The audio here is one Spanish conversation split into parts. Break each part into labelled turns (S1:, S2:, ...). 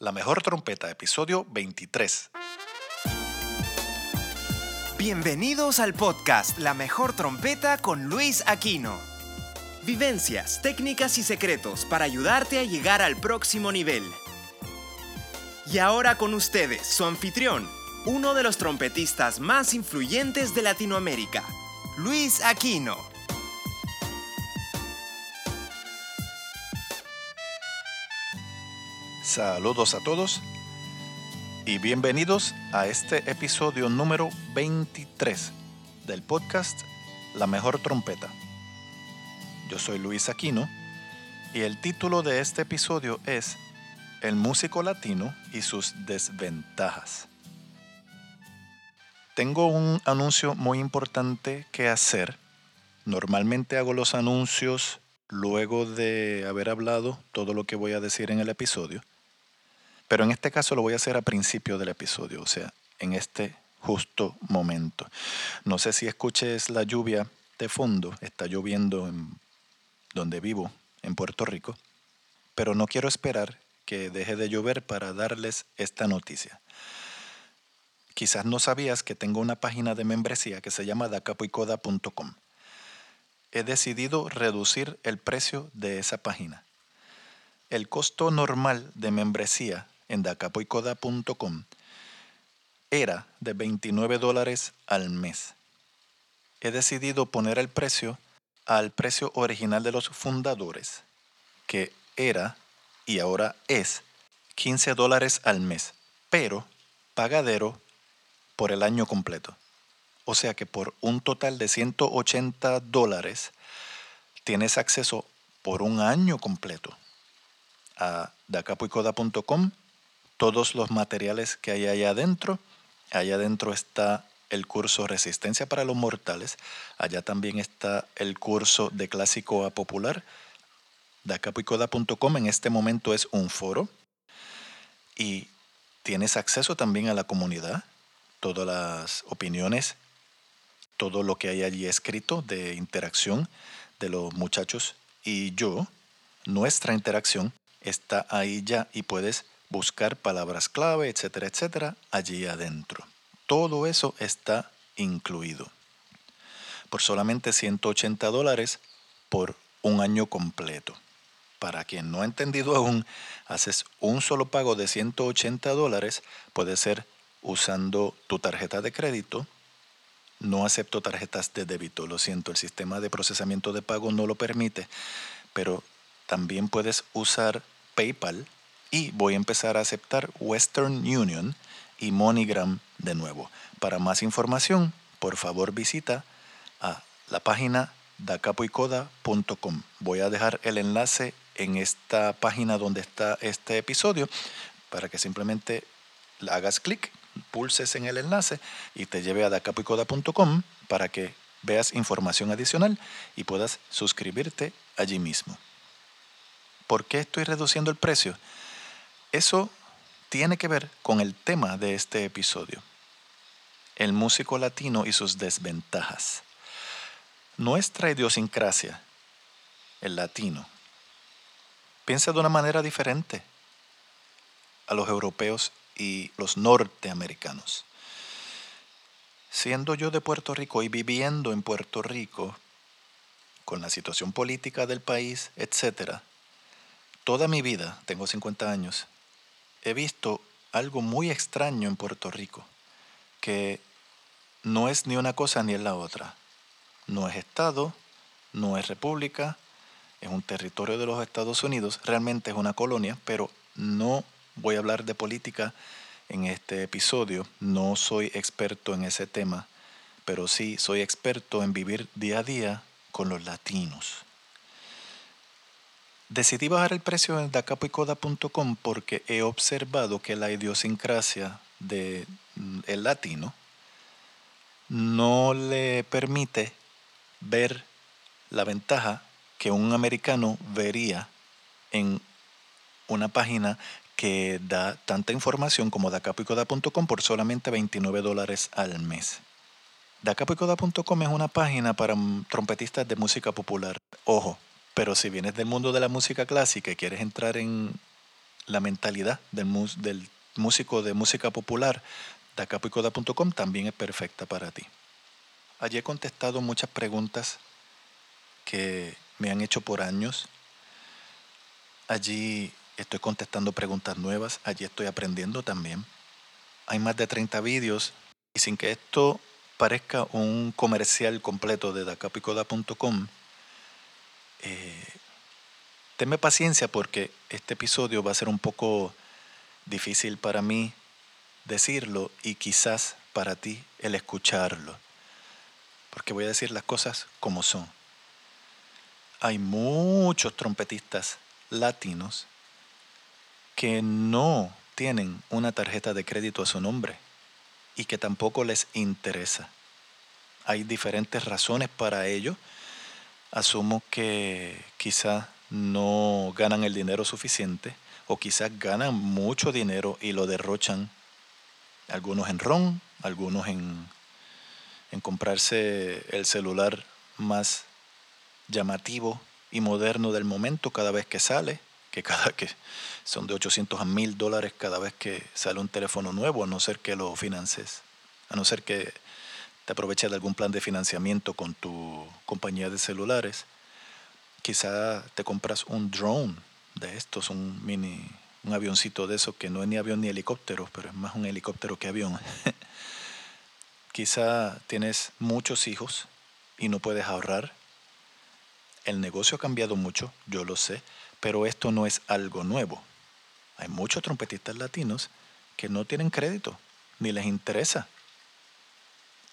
S1: La mejor trompeta, episodio 23.
S2: Bienvenidos al podcast La mejor trompeta con Luis Aquino. Vivencias, técnicas y secretos para ayudarte a llegar al próximo nivel. Y ahora con ustedes, su anfitrión, uno de los trompetistas más influyentes de Latinoamérica, Luis Aquino.
S1: Saludos a todos y bienvenidos a este episodio número 23 del podcast La mejor trompeta. Yo soy Luis Aquino y el título de este episodio es El músico latino y sus desventajas. Tengo un anuncio muy importante que hacer. Normalmente hago los anuncios luego de haber hablado todo lo que voy a decir en el episodio. Pero en este caso lo voy a hacer a principio del episodio, o sea, en este justo momento. No sé si escuches la lluvia de fondo, está lloviendo en donde vivo, en Puerto Rico, pero no quiero esperar que deje de llover para darles esta noticia. Quizás no sabías que tengo una página de membresía que se llama dacapuicoda.com. He decidido reducir el precio de esa página. El costo normal de membresía en dacapoicoda.com era de 29 dólares al mes. He decidido poner el precio al precio original de los fundadores, que era y ahora es 15 dólares al mes, pero pagadero por el año completo. O sea que por un total de 180 dólares tienes acceso por un año completo a dacapoicoda.com todos los materiales que hay allá adentro. Allá adentro está el curso Resistencia para los Mortales. Allá también está el curso de Clásico a Popular. Dacapuicoda.com en este momento es un foro y tienes acceso también a la comunidad, todas las opiniones, todo lo que hay allí escrito de interacción de los muchachos y yo, nuestra interacción está ahí ya y puedes buscar palabras clave, etcétera, etcétera, allí adentro. Todo eso está incluido. Por solamente 180 dólares por un año completo. Para quien no ha entendido aún, haces un solo pago de 180 dólares, puede ser usando tu tarjeta de crédito. No acepto tarjetas de débito, lo siento, el sistema de procesamiento de pago no lo permite, pero también puedes usar PayPal y voy a empezar a aceptar Western Union y MoneyGram de nuevo. Para más información, por favor visita a la página dacapoicoda.com. Voy a dejar el enlace en esta página donde está este episodio para que simplemente hagas clic, pulses en el enlace y te lleve a dacapoicoda.com para que veas información adicional y puedas suscribirte allí mismo. ¿Por qué estoy reduciendo el precio? Eso tiene que ver con el tema de este episodio, el músico latino y sus desventajas. Nuestra idiosincrasia, el latino, piensa de una manera diferente a los europeos y los norteamericanos. Siendo yo de Puerto Rico y viviendo en Puerto Rico, con la situación política del país, etc., toda mi vida, tengo 50 años, he visto algo muy extraño en Puerto Rico, que no es ni una cosa ni es la otra. No es Estado, no es República, es un territorio de los Estados Unidos, realmente es una colonia, pero no voy a hablar de política en este episodio, no soy experto en ese tema, pero sí soy experto en vivir día a día con los latinos. Decidí bajar el precio en dacapoicoda.com porque he observado que la idiosincrasia del mm, el latino no le permite ver la ventaja que un americano vería en una página que da tanta información como dacapoicoda.com por solamente 29 dólares al mes. Dacapoicoda.com es una página para mm, trompetistas de música popular. Ojo, pero si vienes del mundo de la música clásica y quieres entrar en la mentalidad del, músico de música popular, dacapicoda.com, también es perfecta para ti. Allí he contestado muchas preguntas que me han hecho por años. Allí estoy contestando preguntas nuevas, allí estoy aprendiendo también. Hay más de 30 vídeos y sin que esto parezca un comercial completo de dacapicoda.com, eh, tenme paciencia porque este episodio va a ser un poco difícil para mí decirlo y quizás para ti el escucharlo, porque voy a decir las cosas como son. Hay muchos trompetistas latinos que no tienen una tarjeta de crédito a su nombre y que tampoco les interesa. Hay diferentes razones para ello. Asumo que quizá no ganan el dinero suficiente o quizás ganan mucho dinero y lo derrochan, algunos en ron, algunos en, en comprarse el celular más llamativo y moderno del momento cada vez que sale, que cada que son de 800 a 1000 dólares cada vez que sale un teléfono nuevo, a no ser que lo finances, a no ser que te aproveches de algún plan de financiamiento con tu compañía de celulares. Quizá te compras un drone de estos, un mini, un avioncito de esos que no es ni avión ni helicóptero, pero es más un helicóptero que avión. Quizá tienes muchos hijos y no puedes ahorrar. El negocio ha cambiado mucho, yo lo sé, pero esto no es algo nuevo. Hay muchos trompetistas latinos que no tienen crédito, ni les interesa.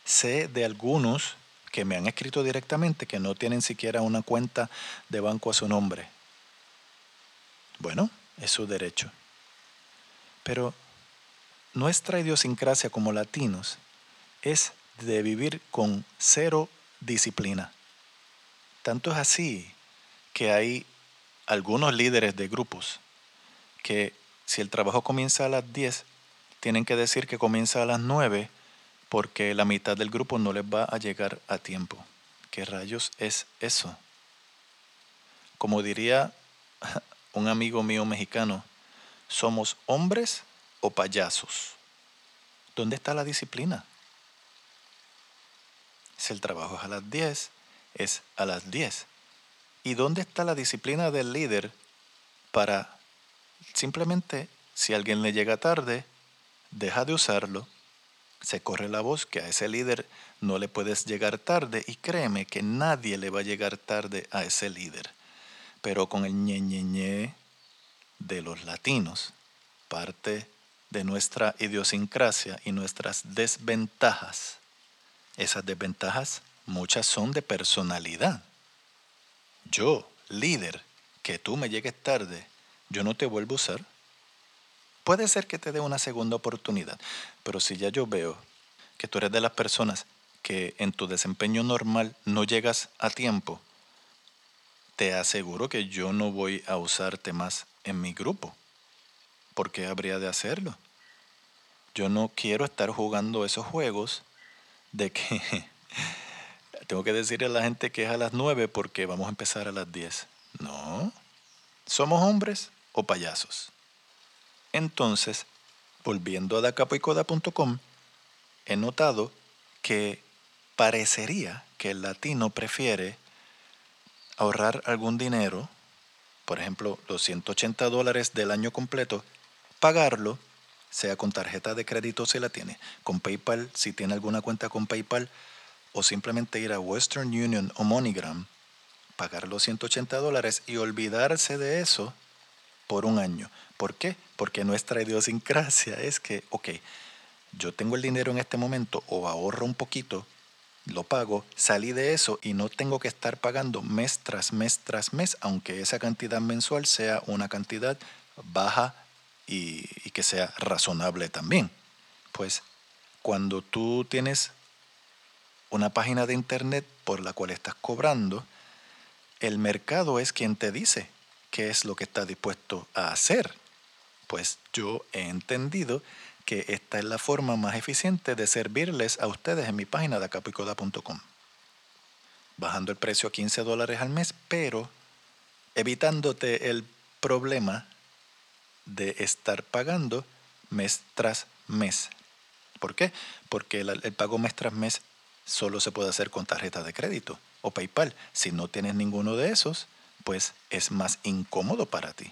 S1: Sé de algunos que me han escrito directamente que no tienen siquiera una cuenta de banco a su nombre. Bueno, es su derecho. Pero nuestra idiosincrasia como latinos es de vivir con cero disciplina. Tanto es así que hay algunos líderes de grupos que si el trabajo comienza a las 10, tienen que decir que comienza a las 9 porque la mitad del grupo no les va a llegar a tiempo. ¿Qué rayos es eso? Como diría un amigo mío mexicano, ¿somos hombres o payasos? ¿Dónde está la disciplina? Si el trabajo es a las 10, es a las 10. ¿Y dónde está la disciplina del líder para simplemente, si alguien le llega tarde, deja de usarlo, se corre la voz que a ese líder no le puedes llegar tarde y créeme que nadie le va a llegar tarde a ese líder. Pero con el ñe, ñe, ñe de los latinos, parte de nuestra idiosincrasia y nuestras desventajas, esas desventajas muchas son de personalidad yo, líder, que tú me llegues tarde, yo no te vuelvo a usar. Puede ser que te dé una segunda oportunidad, pero si ya yo veo que tú eres de las personas que en tu desempeño normal no llegas a tiempo, te aseguro que yo no voy a usarte más en mi grupo. ¿Por qué habría de hacerlo? Yo no quiero estar jugando esos juegos de que tengo que decirle a la gente que es a las 9 porque vamos a empezar a las 10. No. ¿Somos hombres o payasos? Entonces, volviendo a dacapoicoda.com, he notado que parecería que el latino prefiere ahorrar algún dinero, por ejemplo, los 180 dólares del año completo, pagarlo, sea con tarjeta de crédito si la tiene, con PayPal, si tiene alguna cuenta con PayPal, o simplemente ir a Western Union o MoneyGram, pagar los 180 dólares y olvidarse de eso por un año. ¿Por qué? Porque nuestra idiosincrasia es que, ok, yo tengo el dinero en este momento o ahorro un poquito, lo pago, salí de eso y no tengo que estar pagando mes tras mes tras mes, aunque esa cantidad mensual sea una cantidad baja y, y que sea razonable también. Pues cuando tú tienes una página de internet por la cual estás cobrando, el mercado es quien te dice qué es lo que está dispuesto a hacer. Pues yo he entendido que esta es la forma más eficiente de servirles a ustedes en mi página de acapicoda.com. Bajando el precio a 15 dólares al mes, pero evitándote el problema de estar pagando mes tras mes. ¿Por qué? Porque el, el pago mes tras mes solo se puede hacer con tarjeta de crédito o PayPal. Si no tienes ninguno de esos, pues es más incómodo para ti.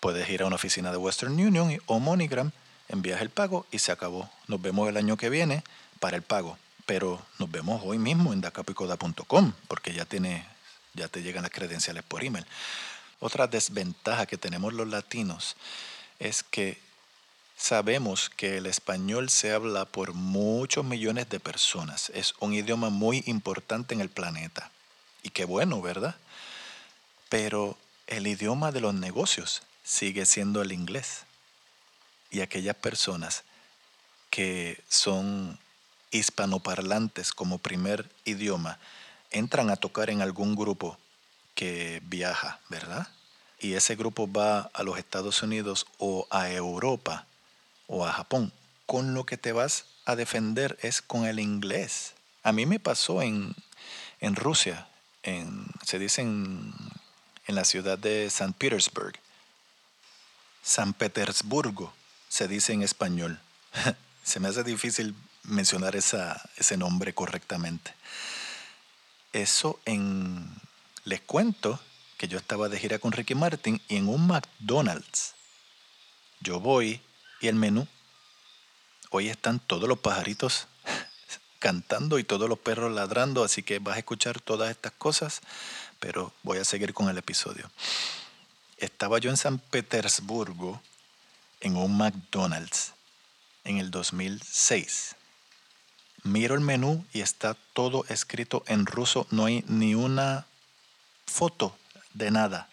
S1: Puedes ir a una oficina de Western Union o MoneyGram, envías el pago y se acabó. Nos vemos el año que viene para el pago. Pero nos vemos hoy mismo en dacapicoda.com porque ya, tiene, ya te llegan las credenciales por email. Otra desventaja que tenemos los latinos es que sabemos que el español se habla por muchos millones de personas. Es un idioma muy importante en el planeta. Y qué bueno, ¿verdad? Pero el idioma de los negocios sigue siendo el inglés. Y aquellas personas que son hispanoparlantes como primer idioma entran a tocar en algún grupo que viaja, ¿verdad? Y ese grupo va a los Estados Unidos o a Europa o a Japón. Con lo que te vas a defender es con el inglés. A mí me pasó en, en Rusia, en, se dice en, en la ciudad de San Petersburg. San Petersburgo se dice en español. se me hace difícil mencionar esa, ese nombre correctamente. Eso en les cuento que yo estaba de gira con Ricky Martin y en un McDonald's yo voy y el menú. Hoy están todos los pajaritos cantando y todos los perros ladrando, así que vas a escuchar todas estas cosas, pero voy a seguir con el episodio. Estaba yo en San Petersburgo en un McDonald's en el 2006. Miro el menú y está todo escrito en ruso, no hay ni una foto de nada.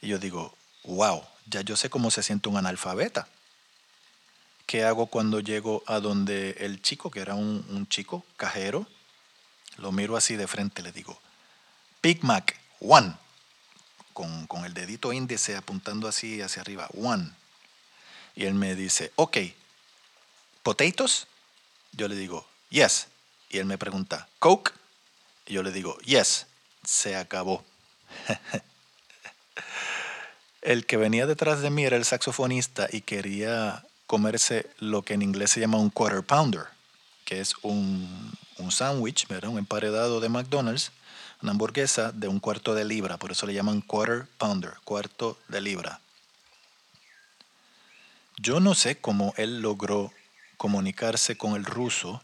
S1: Y yo digo, wow, ya yo sé cómo se siente un analfabeta. ¿Qué hago cuando llego a donde el chico, que era un, chico cajero, lo miro así de frente, le digo, Big Mac, one, con, con el dedito índice apuntando así hacia arriba, one. Y él me dice, ok, ¿potatoes? Yo le digo, yes. Y él me pregunta, ¿Coke? Y yo le digo, yes se acabó. el que venía detrás de mí era el saxofonista y quería comerse lo que en inglés se llama un quarter pounder, que es un, un sándwich, un emparedado de McDonald's, una hamburguesa de un cuarto de libra, por eso le llaman quarter pounder, cuarto de libra. Yo no sé cómo él logró comunicarse con el ruso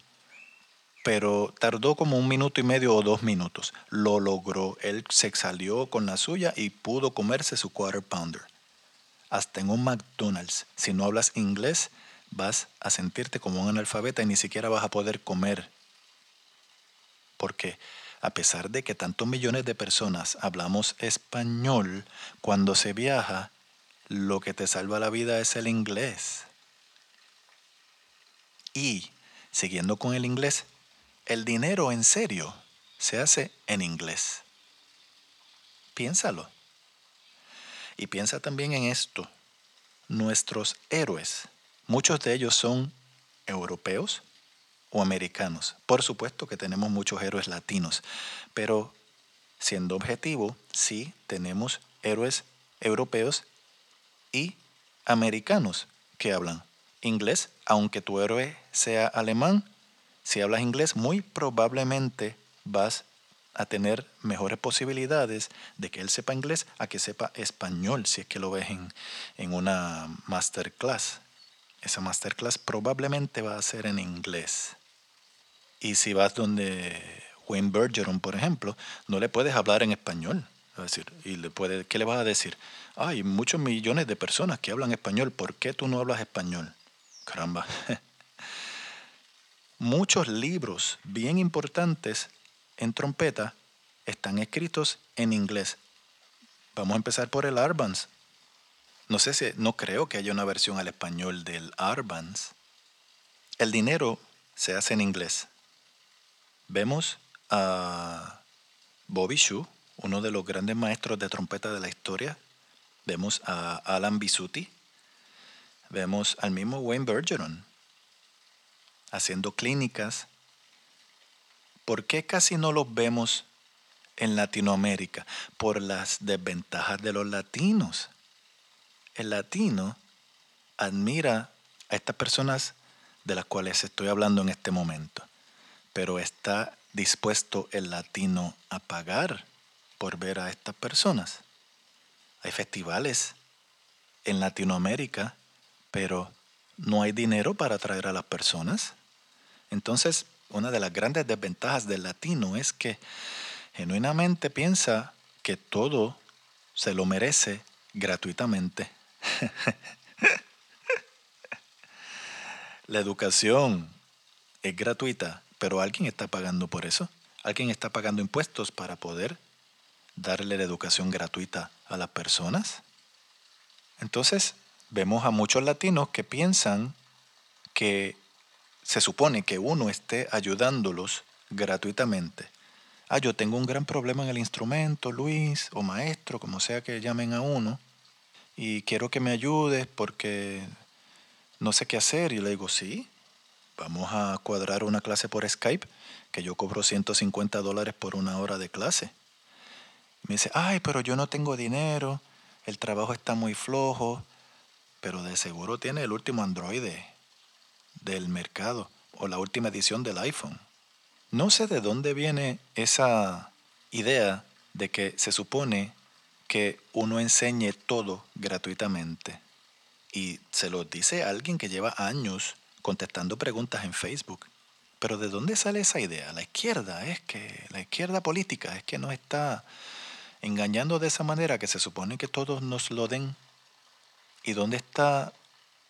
S1: pero tardó como un minuto y medio o dos minutos. Lo logró. Él se salió con la suya y pudo comerse su quarter pounder. Hasta en un McDonald's, si no hablas inglés, vas a sentirte como un analfabeta y ni siquiera vas a poder comer. Porque a pesar de que tantos millones de personas hablamos español, cuando se viaja, lo que te salva la vida es el inglés. Y, siguiendo con el inglés, el dinero en serio se hace en inglés. Piénsalo. Y piensa también en esto. Nuestros héroes, muchos de ellos son europeos o americanos. Por supuesto que tenemos muchos héroes latinos, pero siendo objetivo, sí tenemos héroes europeos y americanos que hablan inglés, aunque tu héroe sea alemán si hablas inglés, muy probablemente vas a tener mejores posibilidades de que él sepa inglés a que sepa español, si es que lo ves en, en una masterclass. Esa masterclass probablemente va a ser en inglés. Y si vas donde Wayne Bergeron, por ejemplo, no le puedes hablar en español. decir, y le puede, ¿qué le vas a decir? Hay muchos millones de personas que hablan español. ¿Por qué tú no hablas español? Caramba. Muchos libros bien importantes en trompeta están escritos en inglés. Vamos a empezar por el Arbanz. No sé si, no creo que haya una versión al español del Arbanz. El dinero se hace en inglés. Vemos a Bobby Shu, uno de los grandes maestros de trompeta de la historia. Vemos a Alan Bisuti. Vemos al mismo Wayne Bergeron, haciendo clínicas. ¿Por qué casi no los vemos en Latinoamérica? Por las desventajas de los latinos. el latino admira a estas personas de las cuales estoy hablando en este momento, pero está dispuesto el latino a pagar por ver a estas personas. Hay festivales en Latinoamérica, pero no hay dinero para atraer a las personas. Entonces, una de las grandes desventajas del latino es que genuinamente piensa que todo se lo merece gratuitamente. La educación es gratuita, pero alguien está pagando por eso. Alguien está pagando impuestos para poder darle la educación gratuita a las personas. Entonces, vemos a muchos latinos que piensan que se supone que uno esté ayudándolos gratuitamente. Ah, yo tengo un gran problema en el instrumento, Luis, o maestro, como sea que llamen a uno, y quiero que me ayudes porque no sé qué hacer. Y le digo, sí, vamos a cuadrar una clase por Skype, que yo cobro 150 dólares por una hora de clase. Me dice, ay, pero yo no tengo dinero, el trabajo está muy flojo, pero de seguro tiene el último Android del mercado o la última edición del iPhone. No sé de dónde viene esa idea de que se supone que uno enseñe todo gratuitamente. Y se lo dice alguien que lleva años contestando preguntas en Facebook. Pero ¿de dónde sale esa idea? La izquierda es que, la izquierda política es que nos está engañando de esa manera que se supone que todos nos lo den ¿Y dónde está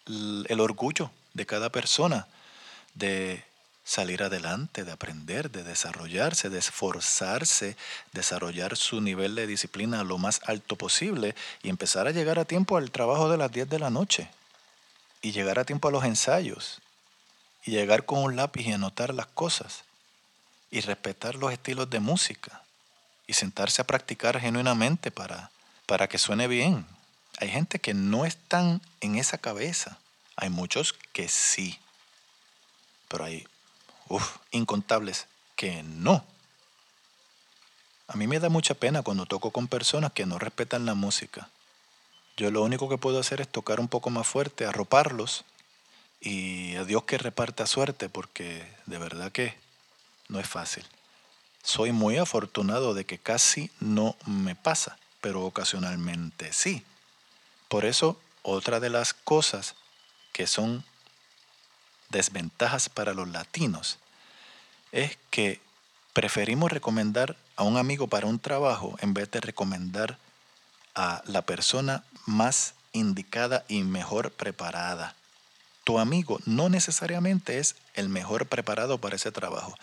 S1: el orgullo de cada persona de salir adelante, de aprender, de desarrollarse, de esforzarse, desarrollar su nivel de disciplina lo más alto posible y empezar a llegar a tiempo al trabajo de las 10 de la noche y llegar a tiempo a los ensayos y llegar con un lápiz y anotar las cosas y respetar los estilos de música y sentarse a practicar genuinamente para, para que suene bien, hay gente que no están en esa cabeza. Hay muchos que sí. Pero hay incontables que no. A mí me da mucha pena cuando toco con personas que no respetan la música. Yo lo único que puedo hacer es tocar un poco más fuerte, arroparlos y a Dios que reparta suerte porque de verdad que no es fácil. Soy muy afortunado de que casi no me pasa, pero ocasionalmente sí. Por eso, otra de las cosas que son desventajas para los latinos es que preferimos recomendar a un amigo para un trabajo en vez de recomendar a la persona más indicada y mejor preparada. Tu amigo no necesariamente es el mejor preparado para ese trabajo.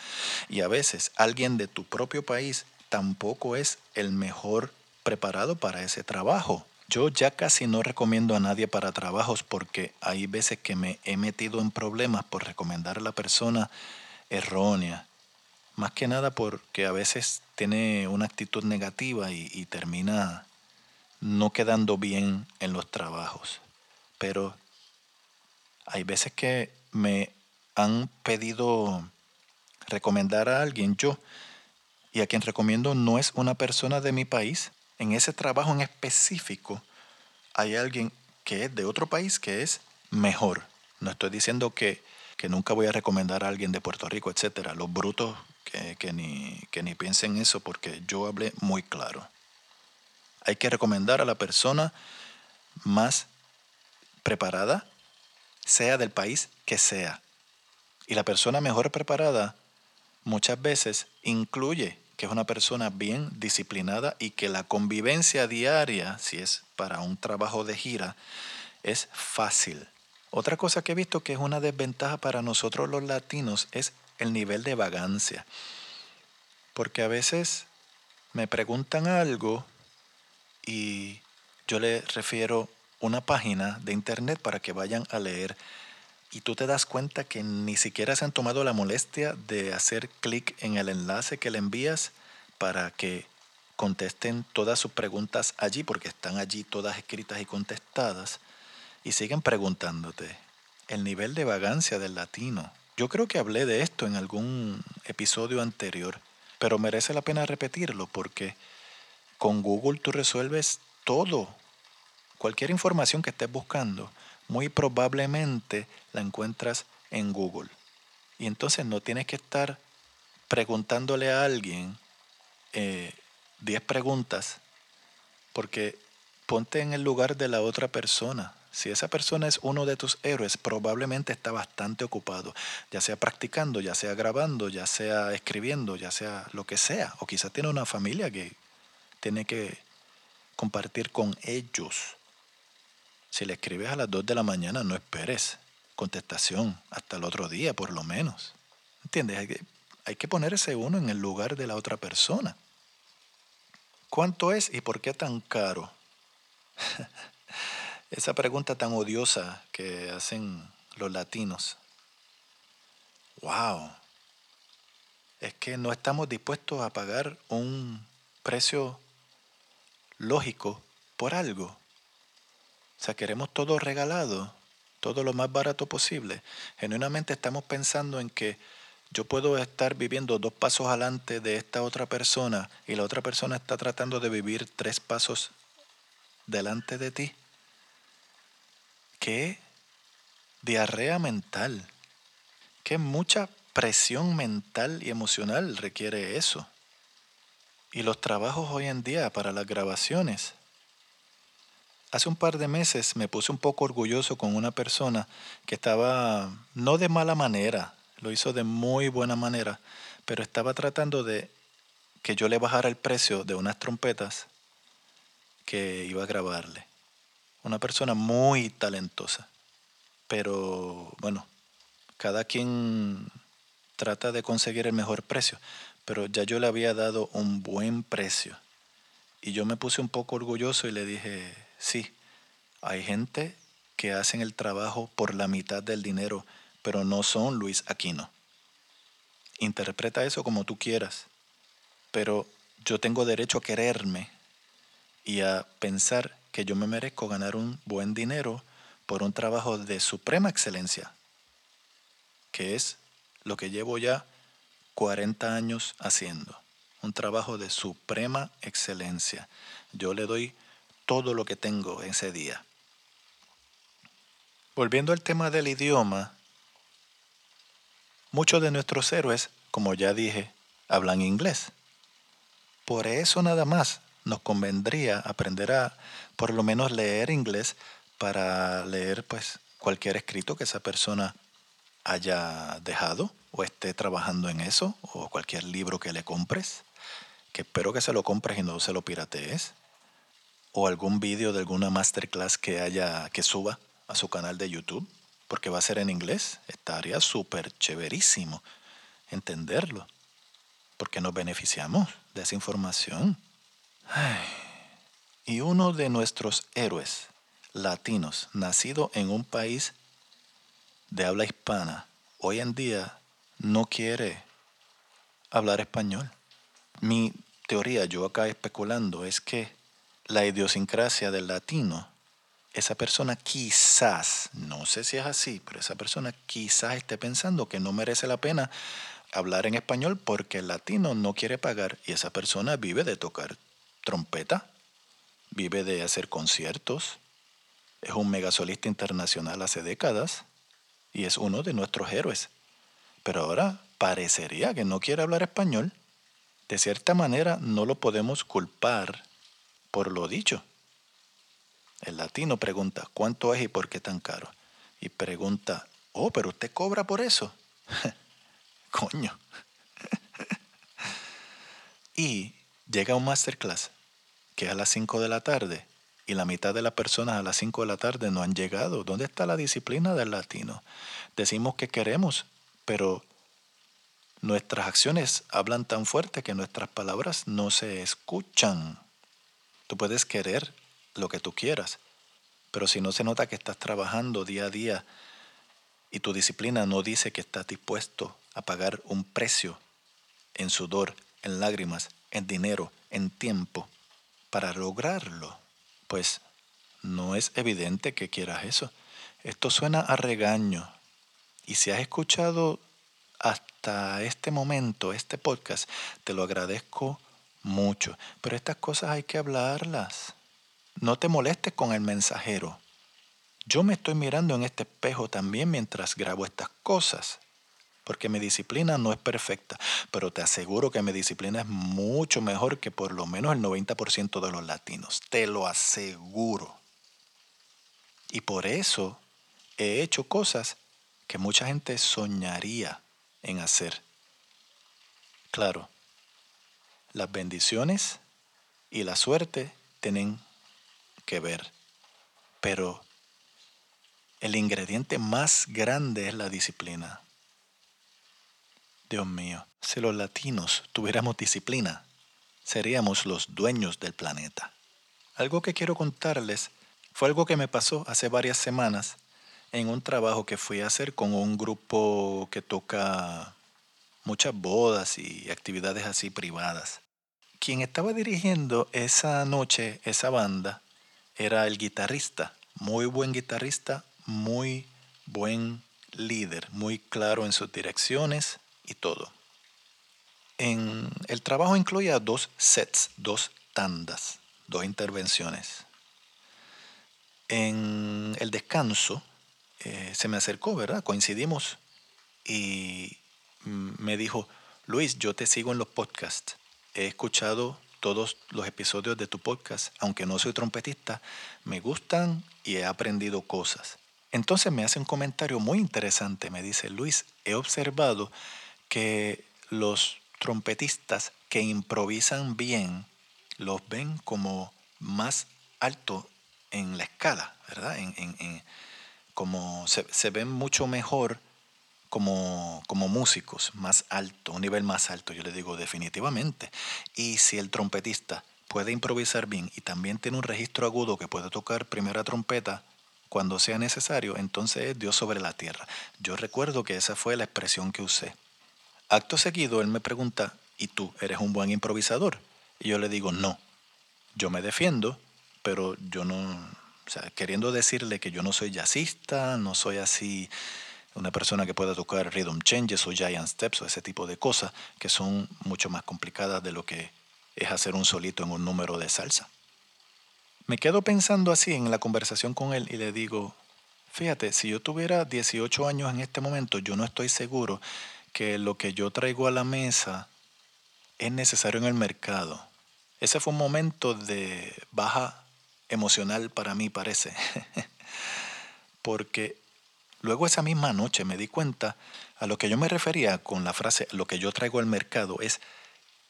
S1: Y a veces alguien de tu propio país tampoco es el mejor preparado para ese trabajo. Yo ya casi no recomiendo a nadie para trabajos porque hay veces que me he metido en problemas por recomendar a la persona errónea. Más que nada porque a veces tiene una actitud negativa y, termina no quedando bien en los trabajos. Pero hay veces que me han pedido recomendar a alguien yo y a quien recomiendo no es una persona de mi país, en ese trabajo en específico hay alguien que es de otro país que es mejor. No estoy diciendo que, nunca voy a recomendar a alguien de Puerto Rico, etcétera. Los brutos que, ni, que ni piensen eso porque yo hablé muy claro. Hay que recomendar a la persona más preparada, sea del país que sea. Y la persona mejor preparada muchas veces incluye que es una persona bien disciplinada y que la convivencia diaria, si es para un trabajo de gira, es fácil. Otra cosa que he visto que es una desventaja para nosotros los latinos es el nivel de vagancia. Porque a veces me preguntan algo y yo le refiero una página de internet para que vayan a leer y tú te das cuenta que ni siquiera se han tomado la molestia de hacer clic en el enlace que le envías para que contesten todas sus preguntas allí, porque están allí todas escritas y contestadas, y siguen preguntándote el nivel de vagancia del latino. Yo creo que hablé de esto en algún episodio anterior, pero merece la pena repetirlo porque con Google tú resuelves todo cualquier información que estés buscando, muy probablemente la encuentras en Google. Y entonces no tienes que estar preguntándole a alguien 10 eh, preguntas, porque ponte en el lugar de la otra persona. Si esa persona es uno de tus héroes, probablemente está bastante ocupado, ya sea practicando, ya sea grabando, ya sea escribiendo, ya sea lo que sea. O quizás tiene una familia que tiene que compartir con ellos. Si le escribes a las 2 de la mañana, no esperes contestación hasta el otro día, por lo menos. ¿Entiendes? Hay que, hay que ponerse uno en el lugar de la otra persona. ¿Cuánto es y por qué tan caro? Esa pregunta tan odiosa que hacen los latinos. ¡Wow! Es que no estamos dispuestos a pagar un precio lógico por algo. O sea, queremos todo regalado, todo lo más barato posible. Genuinamente estamos pensando en que yo puedo estar viviendo dos pasos adelante de esta otra persona y la otra persona está tratando de vivir tres pasos delante de ti. Qué diarrea mental. Qué mucha presión mental y emocional requiere eso. Y los trabajos hoy en día para las grabaciones. Hace un par de meses me puse un poco orgulloso con una persona que estaba, no de mala manera, lo hizo de muy buena manera, pero estaba tratando de que yo le bajara el precio de unas trompetas que iba a grabarle. Una persona muy talentosa. Pero bueno, cada quien trata de conseguir el mejor precio, pero ya yo le había dado un buen precio. Y yo me puse un poco orgulloso y le dije, sí, hay gente que hacen el trabajo por la mitad del dinero, pero no son Luis Aquino. Interpreta eso como tú quieras, pero yo tengo derecho a quererme y a pensar que yo me merezco ganar un buen dinero por un trabajo de suprema excelencia, que es lo que llevo ya 40 años haciendo. Un trabajo de suprema excelencia. Yo le doy todo lo que tengo ese día. Volviendo al tema del idioma, muchos de nuestros héroes, como ya dije, hablan inglés. Por eso nada más nos convendría aprender a por lo menos leer inglés para leer pues cualquier escrito que esa persona haya dejado o esté trabajando en eso o cualquier libro que le compres, que espero que se lo compres y no se lo piratees, o algún vídeo de alguna masterclass que haya que suba a su canal de YouTube, porque va a ser en inglés, estaría súper chéverísimo entenderlo, porque nos beneficiamos de esa información. Y uno de nuestros héroes latinos, nacido en un país de habla hispana, hoy en día no quiere hablar español. Mi teoría, yo acá especulando, es que la idiosincrasia del latino, esa persona quizás, no sé si es así, pero esa persona quizás esté pensando que no merece la pena hablar en español porque el latino no quiere pagar y esa persona vive de tocar trompeta, vive de hacer conciertos, es un megasolista internacional hace décadas y es uno de nuestros héroes. Pero ahora parecería que no quiere hablar español. De cierta manera no lo podemos culpar por lo dicho. El latino pregunta, ¿cuánto es y por qué tan caro? Y pregunta, oh, pero usted cobra por eso. Coño. y llega un masterclass que a las 5 de la tarde y la mitad de las personas a las 5 de la tarde no han llegado. ¿Dónde está la disciplina del latino? Decimos que queremos, pero nuestras acciones hablan tan fuerte que nuestras palabras no se escuchan. Tú puedes querer lo que tú quieras, pero si no se nota que estás trabajando día a día y tu disciplina no dice que estás dispuesto a pagar un precio en sudor, en lágrimas, en dinero, en tiempo, para lograrlo, pues no es evidente que quieras eso. Esto suena a regaño. Y si has escuchado hasta este momento este podcast, te lo agradezco mucho. Pero estas cosas hay que hablarlas. no te molestes con el mensajero. Yo me estoy mirando en este espejo también mientras grabo estas cosas, porque mi disciplina no es perfecta, pero te aseguro que mi disciplina es mucho mejor que por lo menos el 90% de los latinos, te lo aseguro. Y por eso he hecho cosas que mucha gente soñaría en hacer. Claro, las bendiciones y la suerte tienen que ver, pero el ingrediente más grande es la disciplina. Dios mío, si los latinos tuviéramos disciplina, seríamos los dueños del planeta. Algo que quiero contarles fue algo que me pasó hace varias semanas en un trabajo que fui a hacer con un grupo que toca muchas bodas y actividades así privadas. Quien estaba dirigiendo esa noche, esa banda, era el guitarrista, muy buen guitarrista, muy buen líder, muy claro en sus direcciones y todo. En el trabajo incluía dos sets, dos tandas, dos intervenciones. En el descanso eh, se me acercó, ¿verdad? Coincidimos y me dijo, Luis, yo te sigo en los podcasts. He escuchado todos los episodios de tu podcast, aunque no soy trompetista, me gustan y he aprendido cosas. Entonces me hace un comentario muy interesante. Me dice, Luis, he observado que los trompetistas que improvisan bien los ven como más alto en la escala, ¿verdad? En, en, como se, se, ven mucho mejor como, como músicos, más alto, un nivel más alto, yo le digo definitivamente. Y si el trompetista puede improvisar bien y también tiene un registro agudo que puede tocar primera trompeta cuando sea necesario, entonces es Dios sobre la tierra. Yo recuerdo que esa fue la expresión que usé. Acto seguido, él me pregunta, ¿y tú eres un buen improvisador? Y yo le digo, no. Yo me defiendo, pero yo no, o queriendo decirle que yo no soy jazzista, no soy así una persona que pueda tocar rhythm changes o giant steps o ese tipo de cosas que son mucho más complicadas de lo que es hacer un solito en un número de salsa. Me quedo pensando así en la conversación con él y le digo, fíjate, si yo tuviera 18 años en este momento, yo no estoy seguro que lo que yo traigo a la mesa es necesario en el mercado. Ese fue un momento de baja emocional para mí, parece. Porque luego esa misma noche me di cuenta a lo que yo me refería con la frase lo que yo traigo al mercado es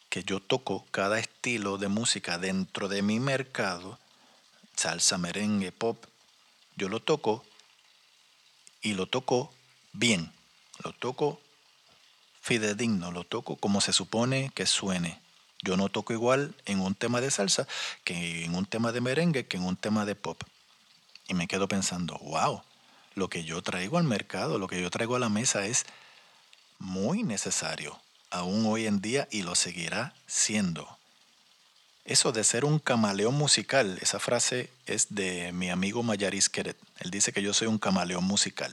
S1: que yo toco cada estilo de música dentro de mi mercado, salsa, merengue, pop, yo lo toco y lo toco bien, lo toco fidedigno, lo toco como se supone que suene. Yo no toco igual en un tema de salsa que en un tema de merengue que en un tema de pop. Y me quedo pensando, wow, lo que yo traigo al mercado, lo que yo traigo a la mesa es muy necesario, aún hoy en día y lo seguirá siendo. Eso de ser un camaleón musical, esa frase es de mi amigo Mayaris Keret. Él dice que yo soy un camaleón musical.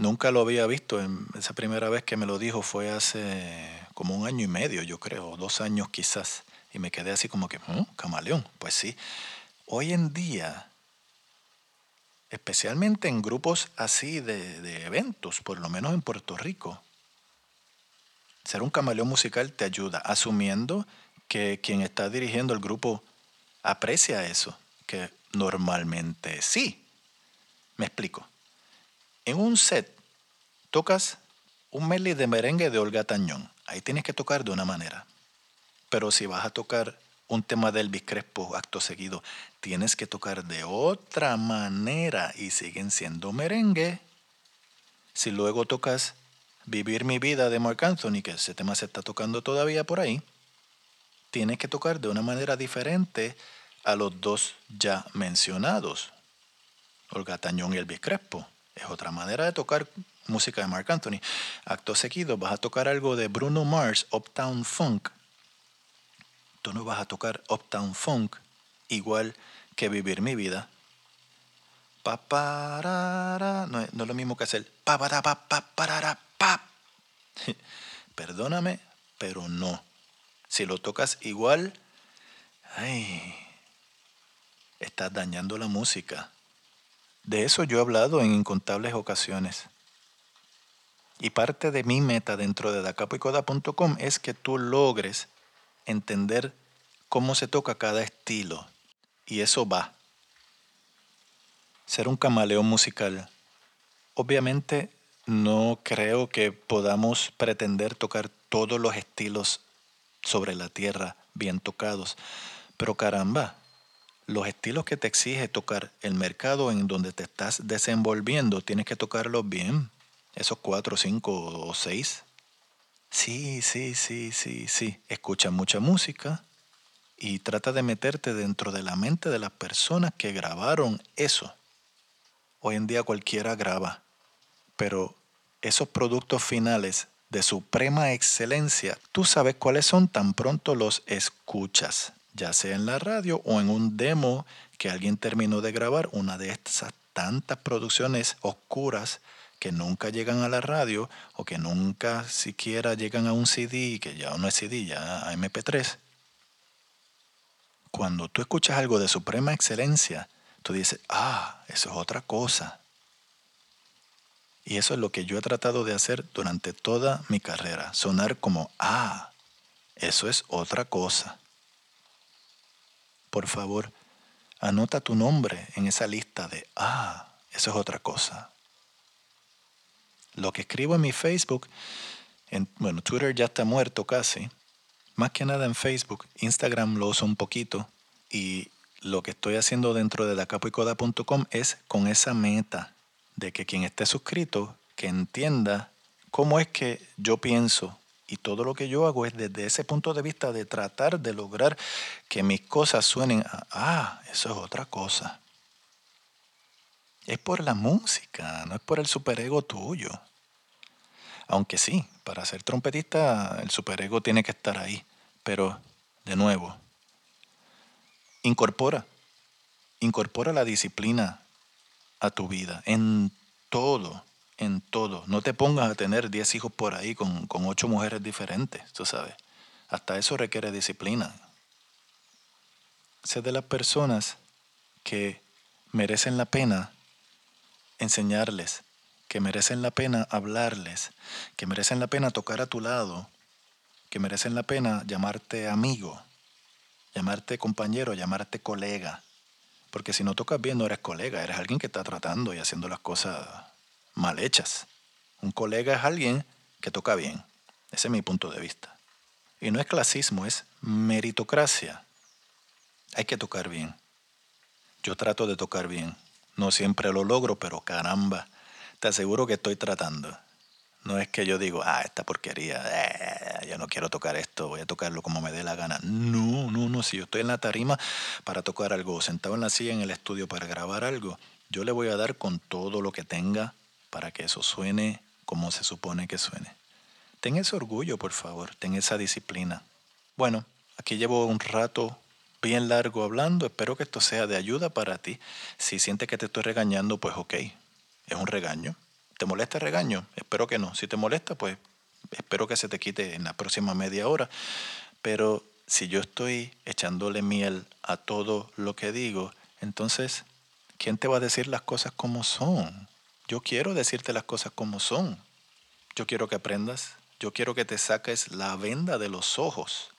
S1: Nunca lo había visto. esa primera vez que me lo dijo fue hace como un año y medio, yo creo, dos años quizás. Y me quedé así como que, mm, camaleón. Pues sí. Hoy en día, especialmente en grupos así de, de eventos, por lo menos en Puerto Rico, ser un camaleón musical te ayuda, asumiendo que quien está dirigiendo el grupo aprecia eso, que normalmente sí. Me explico. En un set tocas un medley de merengue de Olga Tañón. Ahí tienes que tocar de una manera. Pero si vas a tocar un tema del Elvis Crespo acto seguido, tienes que tocar de otra manera y siguen siendo merengue. Si luego tocas Vivir mi vida de Mark Anthony, que ese tema se está tocando todavía por ahí, tienes que tocar de una manera diferente a los dos ya mencionados, Olga Tañón y Elvis Crespo es otra manera de tocar música de Mark Anthony. Acto seguido vas a tocar algo de Bruno Mars, Uptown Funk. Tú no vas a tocar Uptown Funk igual que Vivir mi vida. Pa, no, es lo mismo que hacer pa, pa, pa, pa, pa, pa. Perdóname, pero no. Si lo tocas igual, estás dañando la música. De eso yo he hablado en incontables ocasiones. Y parte de mi meta dentro de dacapoicoda.com es que tú logres entender cómo se toca cada estilo. Y eso va. Ser un camaleón musical. Obviamente no creo que podamos pretender tocar todos los estilos sobre la tierra bien tocados. Pero caramba, los estilos que te exige tocar el mercado en donde te estás desenvolviendo, tienes que tocarlos bien. Esos cuatro, cinco o seis. Sí, sí, sí, sí, sí. Escucha mucha música y trata de meterte dentro de la mente de las personas que grabaron eso. Hoy en día cualquiera graba, pero esos productos finales de suprema excelencia, tú sabes cuáles son tan pronto los escuchas, ya sea en la radio o en un demo que alguien terminó de grabar, una de estas tantas producciones oscuras que nunca llegan a la radio o que nunca siquiera llegan a un CD, que ya no es CD, ya a MP3. Cuando tú escuchas algo de suprema excelencia, tú dices, ah, eso es otra cosa. Y eso es lo que yo he tratado de hacer durante toda mi carrera, sonar como, ah, eso es otra cosa. Por favor, anota tu nombre en esa lista de, ah, eso es otra cosa. Lo que escribo en mi Facebook, en, bueno, Twitter ya está muerto casi, más que nada en Facebook, Instagram lo uso un poquito y lo que estoy haciendo dentro de dacapoicoda.com es con esa meta de que quien esté suscrito, que entienda cómo es que yo pienso y todo lo que yo hago es desde ese punto de vista de tratar de lograr que mis cosas suenen a, ah, eso es otra cosa. Es por la música, no es por el superego tuyo. Aunque sí, para ser trompetista el superego tiene que estar ahí. Pero, de nuevo, incorpora, incorpora la disciplina a tu vida, en todo, en todo. No te pongas a tener 10 hijos por ahí con, con 8 mujeres diferentes, tú sabes. Hasta eso requiere disciplina. Sé de las personas que merecen la pena enseñarles, que merecen la pena hablarles, que merecen la pena tocar a tu lado, que merecen la pena llamarte amigo, llamarte compañero, llamarte colega. Porque si no tocas bien, no eres colega, eres alguien que está tratando y haciendo las cosas mal hechas. Un colega es alguien que toca bien. Ese es mi punto de vista. Y no es clasismo, es meritocracia. Hay que tocar bien. Yo trato de tocar bien. No siempre lo logro, pero caramba, te aseguro que estoy tratando. No es que yo digo, ah, esta porquería, eh, yo no quiero tocar esto, voy a tocarlo como me dé la gana. No, no, no. Si yo estoy en la tarima para tocar algo, sentado en la silla en el estudio para grabar algo, yo le voy a dar con todo lo que tenga para que eso suene como se supone que suene. Ten ese orgullo, por favor, ten esa disciplina. Bueno, aquí llevo un rato bien largo hablando, espero que esto sea de ayuda para ti. Si sientes que te estoy regañando, pues ok, es un regaño ¿Te molesta el regaño? Espero que no. Si te molesta, pues espero que se te quite en la próxima media hora. Pero si yo estoy echándole miel a todo lo que digo, entonces, ¿quién te va a decir las cosas como son? Yo quiero decirte las cosas como son. Yo quiero que aprendas. Yo quiero que te saques la venda de los ojos.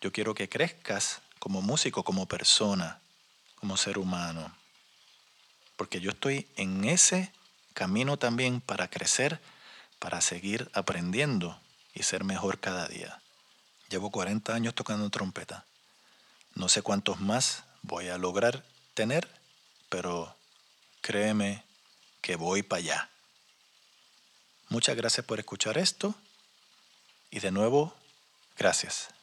S1: Yo quiero que crezcas como músico, como persona, como ser humano. Porque yo estoy en ese camino también para crecer, para seguir aprendiendo y ser mejor cada día. Llevo 40 años tocando trompeta. No sé cuántos más voy a lograr tener, pero créeme que voy para allá. Muchas gracias por escuchar esto y de nuevo, gracias.